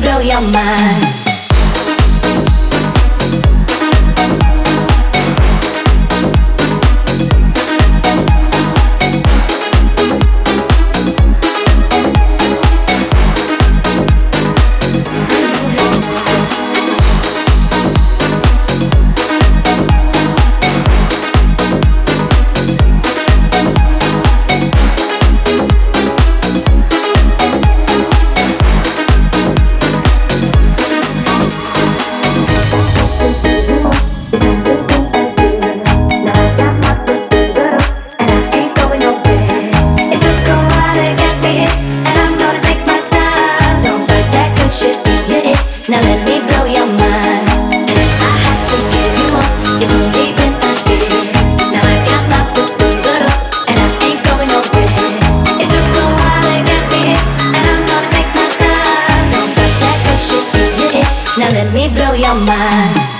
blow your mind. Your mind.